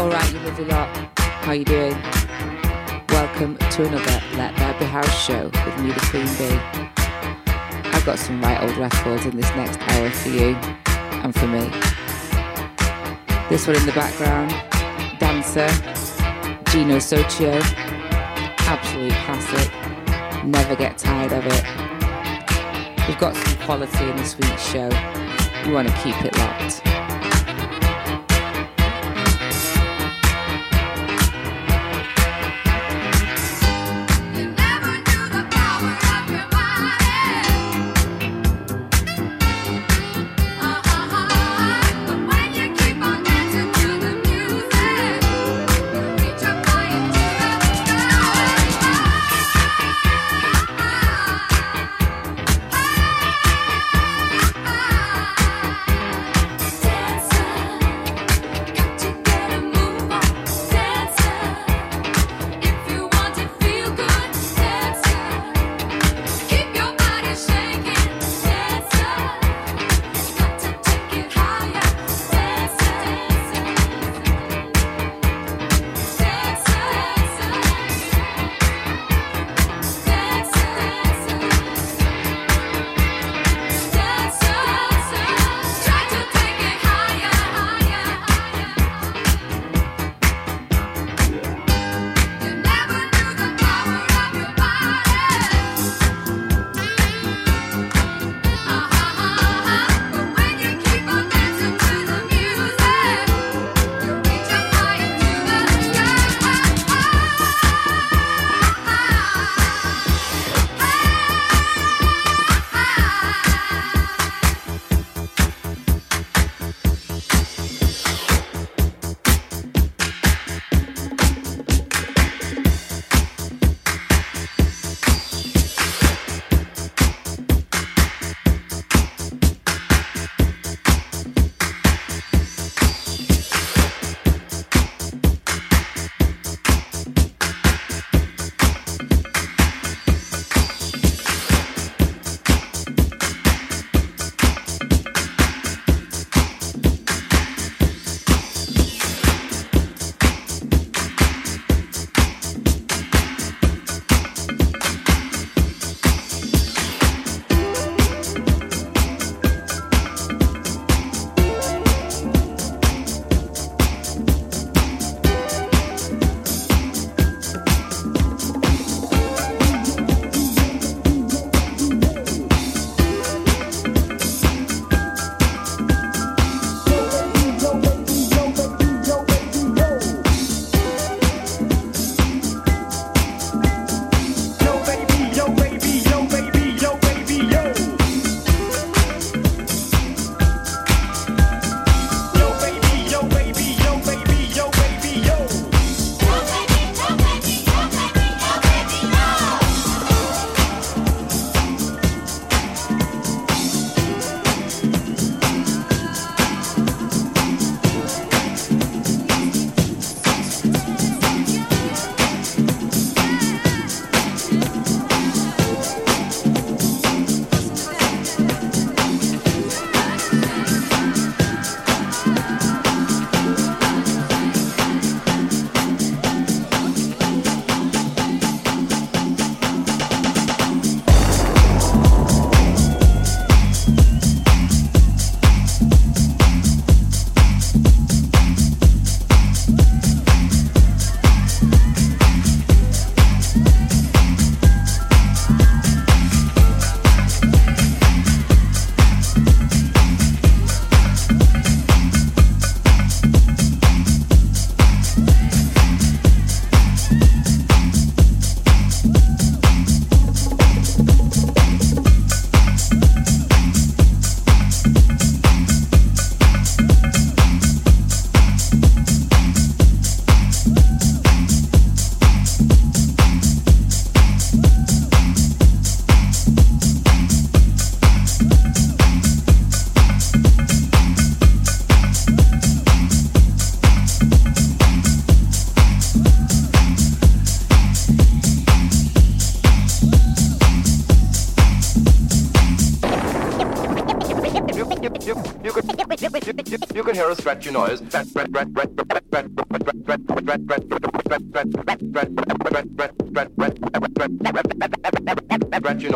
Alright, you lovely lot. How you doing? Welcome to another Let There Be House show with me, the Queen Bee. I've got some right old records in this next hour for you and for me. This one in the background, Dancer, Gino Soccio, absolute classic. Never get tired of it. We've got some quality in this week's show. You want to keep it locked. You can hear a scratchy noise. Scratchy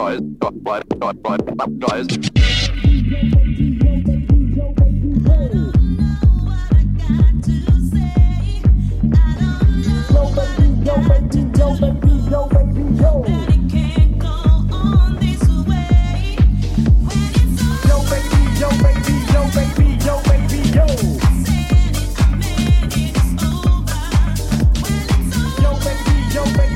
noise. Noise.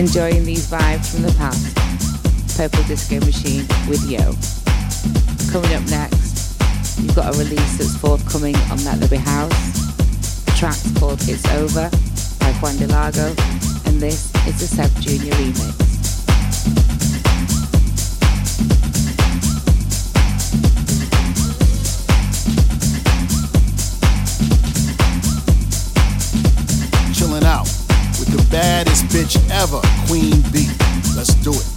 Enjoying these vibes from the past. Purple Disco Machine with Yo. Coming up next, you've got a release that's forthcoming on There Be House. The track's called It's Over by Juan Delago, and this is the Seb Junior remix. Baddest bitch ever, Queen B. Let's do it.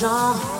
让。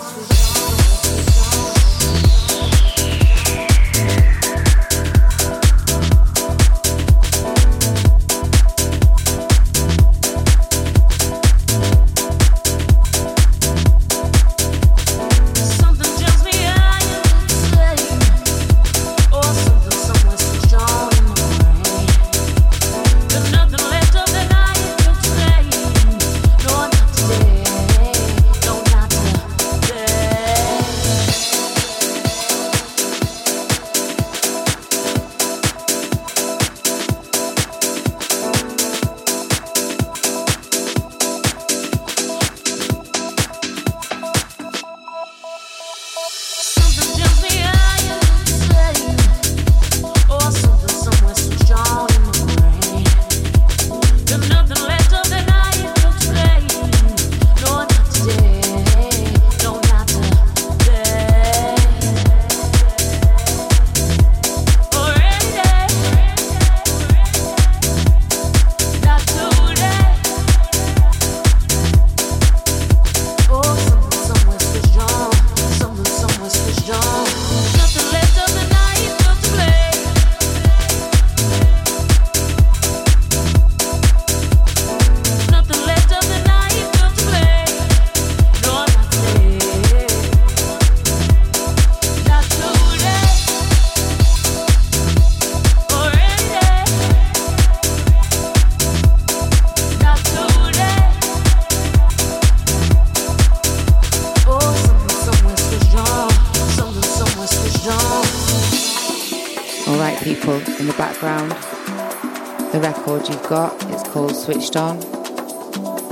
Switched On,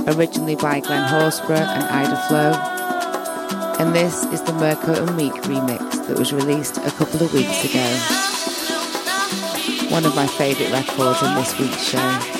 originally by Glen Horsburgh and Ida Flow. And this is the Mirko and Meek remix that was released a couple of weeks ago. One of my favourite records in this week's show.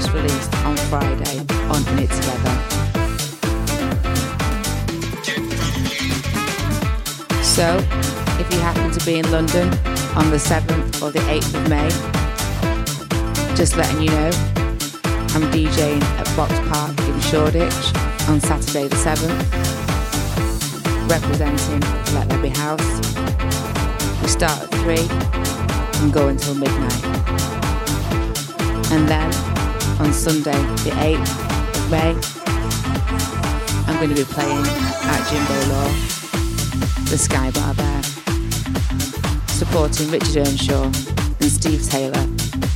Just released on Friday on In It Together. So, if you happen to be in London on the 7th or the 8th of May, just letting you know, I'm DJing at Box Park in Shoreditch on Saturday the 7th, representing Let There Be House. We start at 3 and go until midnight. And then on Sunday the 8th of May, I'm going to be playing at Jimbo Law, the Sky Bar there, supporting Richard Earnshaw and Steve Taylor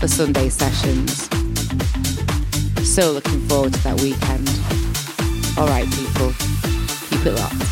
for Sunday sessions. So looking forward to that weekend. Alright, people, keep it locked.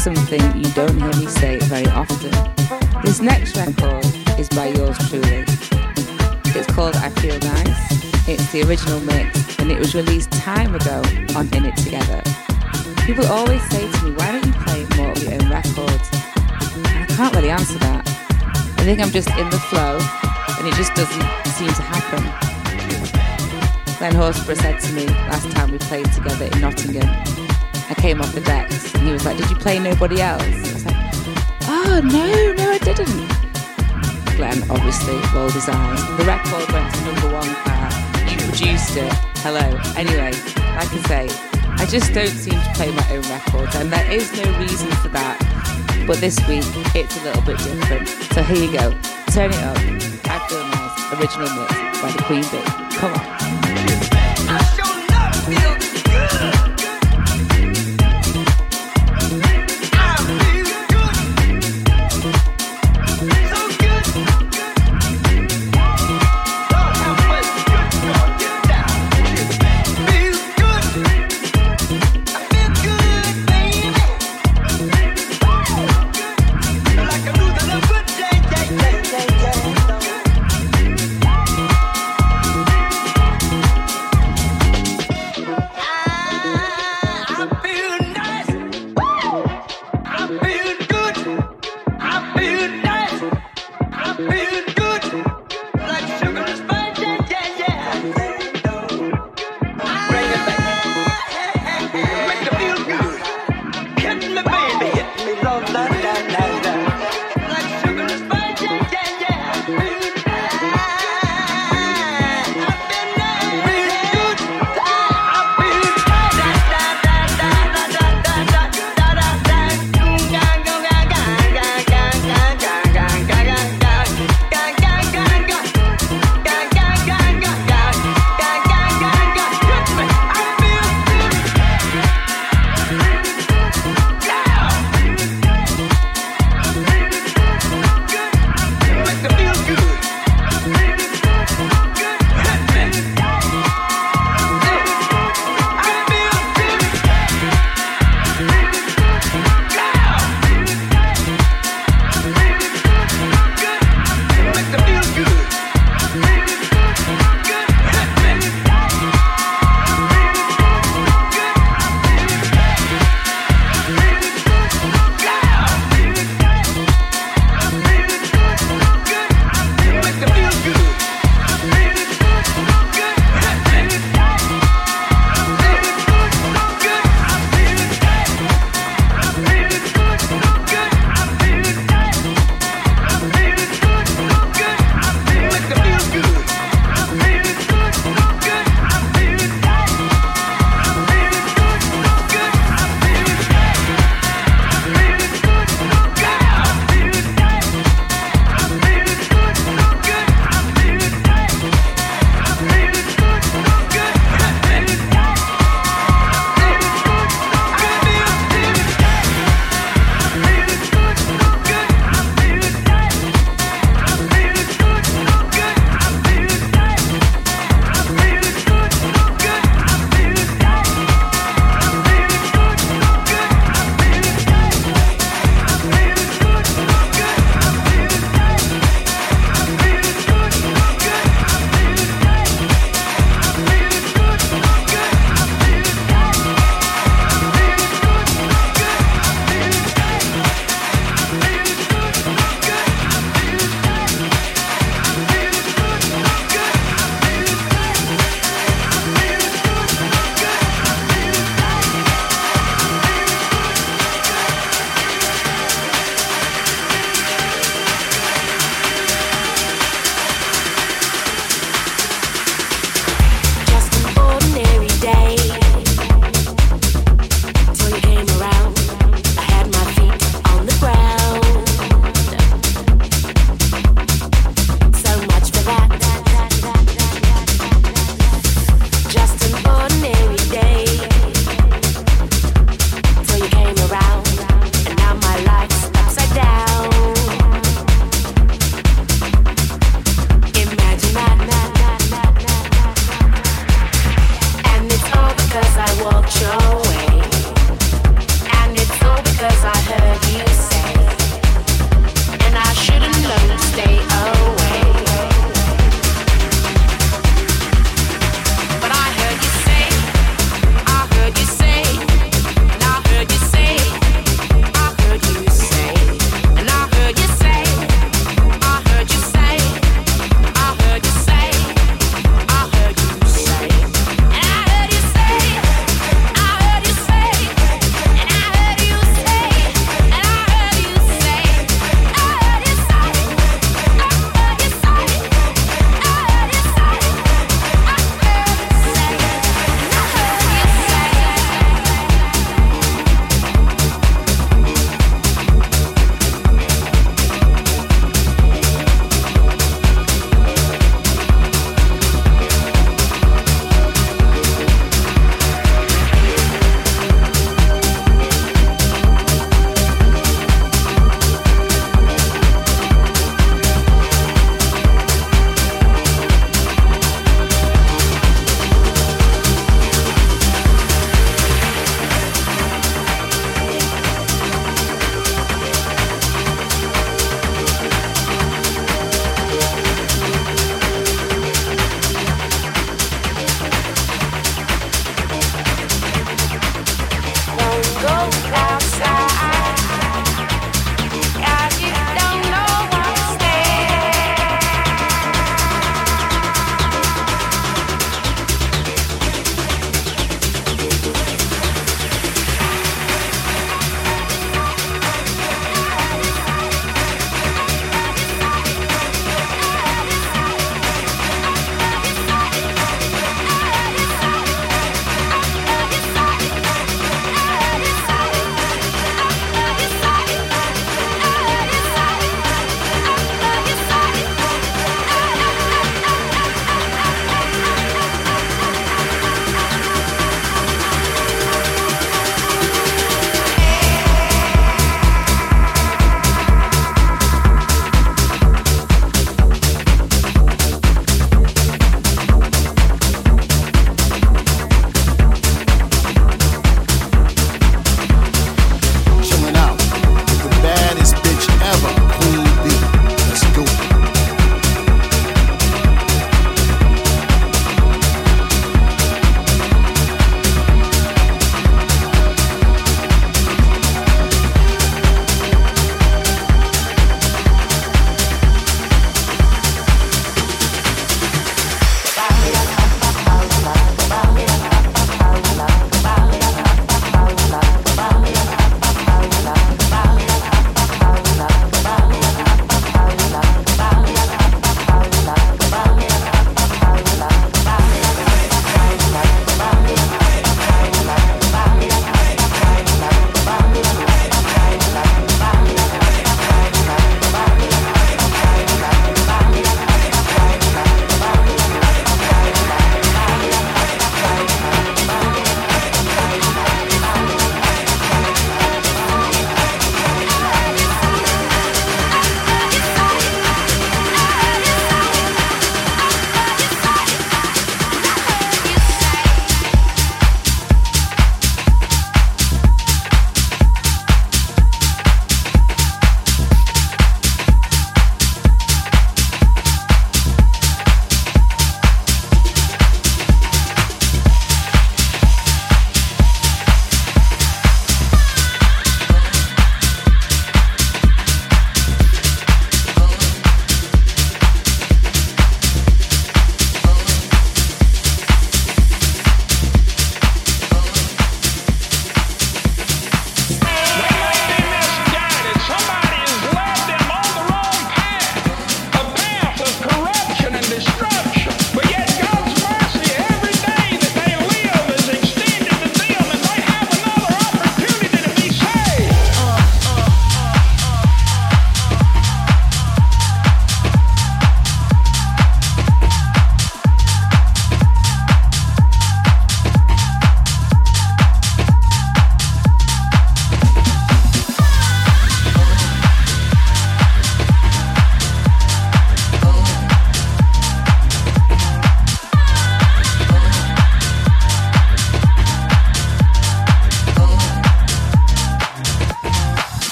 something you don't hear me say very often. This next record is by yours truly. It's called I Feel Nice. It's the original mix and it was released time ago on In It Together. People always say to me, why don't you play more of your own records? And I can't really answer that. I think I'm just in the flow and it just doesn't seem to happen. Glen Horsburgh said to me last time we played together in Nottingham, I came off the decks and he was like, Did you play nobody else? I was like, Oh, no, no, I didn't. Glen obviously rolled his eyes. The record went to number one uh, car. You produced it. Hello. Anyway, like I say, I just don't seem to play my own records, and there is no reason for that. But this week, it's a little bit different. So here you go. Turn it up. Nice. Original mix by the Queen Bee. Come on.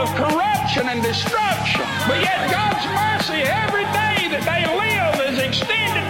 Of corruption and destruction. But yet God's mercy every day that they live is extended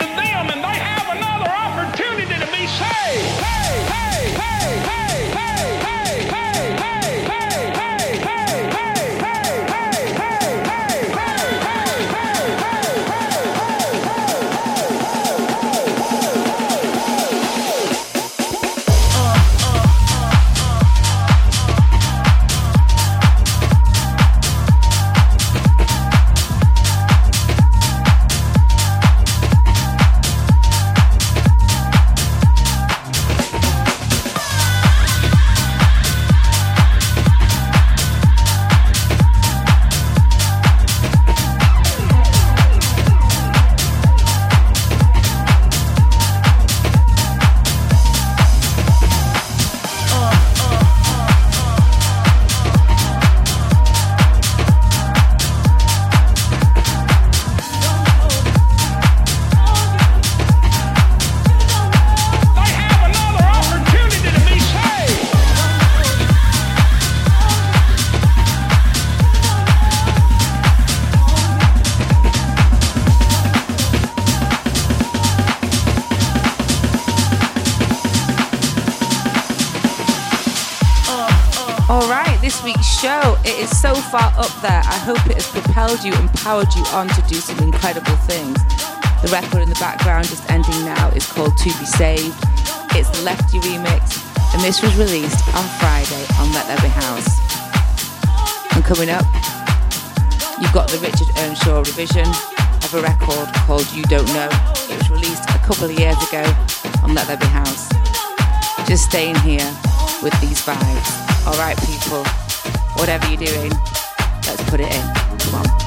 propelled you, empowered you on to do some incredible things. The record in the background just ending now is called To Be Saved. It's the Lefty remix, and this was released on Friday on Let There Be House. And coming up, you've got the Richard Earnshaw revision of a record called You Don't Know. It was released a couple of years ago on Let There Be House. Just staying here with these vibes. All right, people, whatever you're doing, let's put it in. Come on.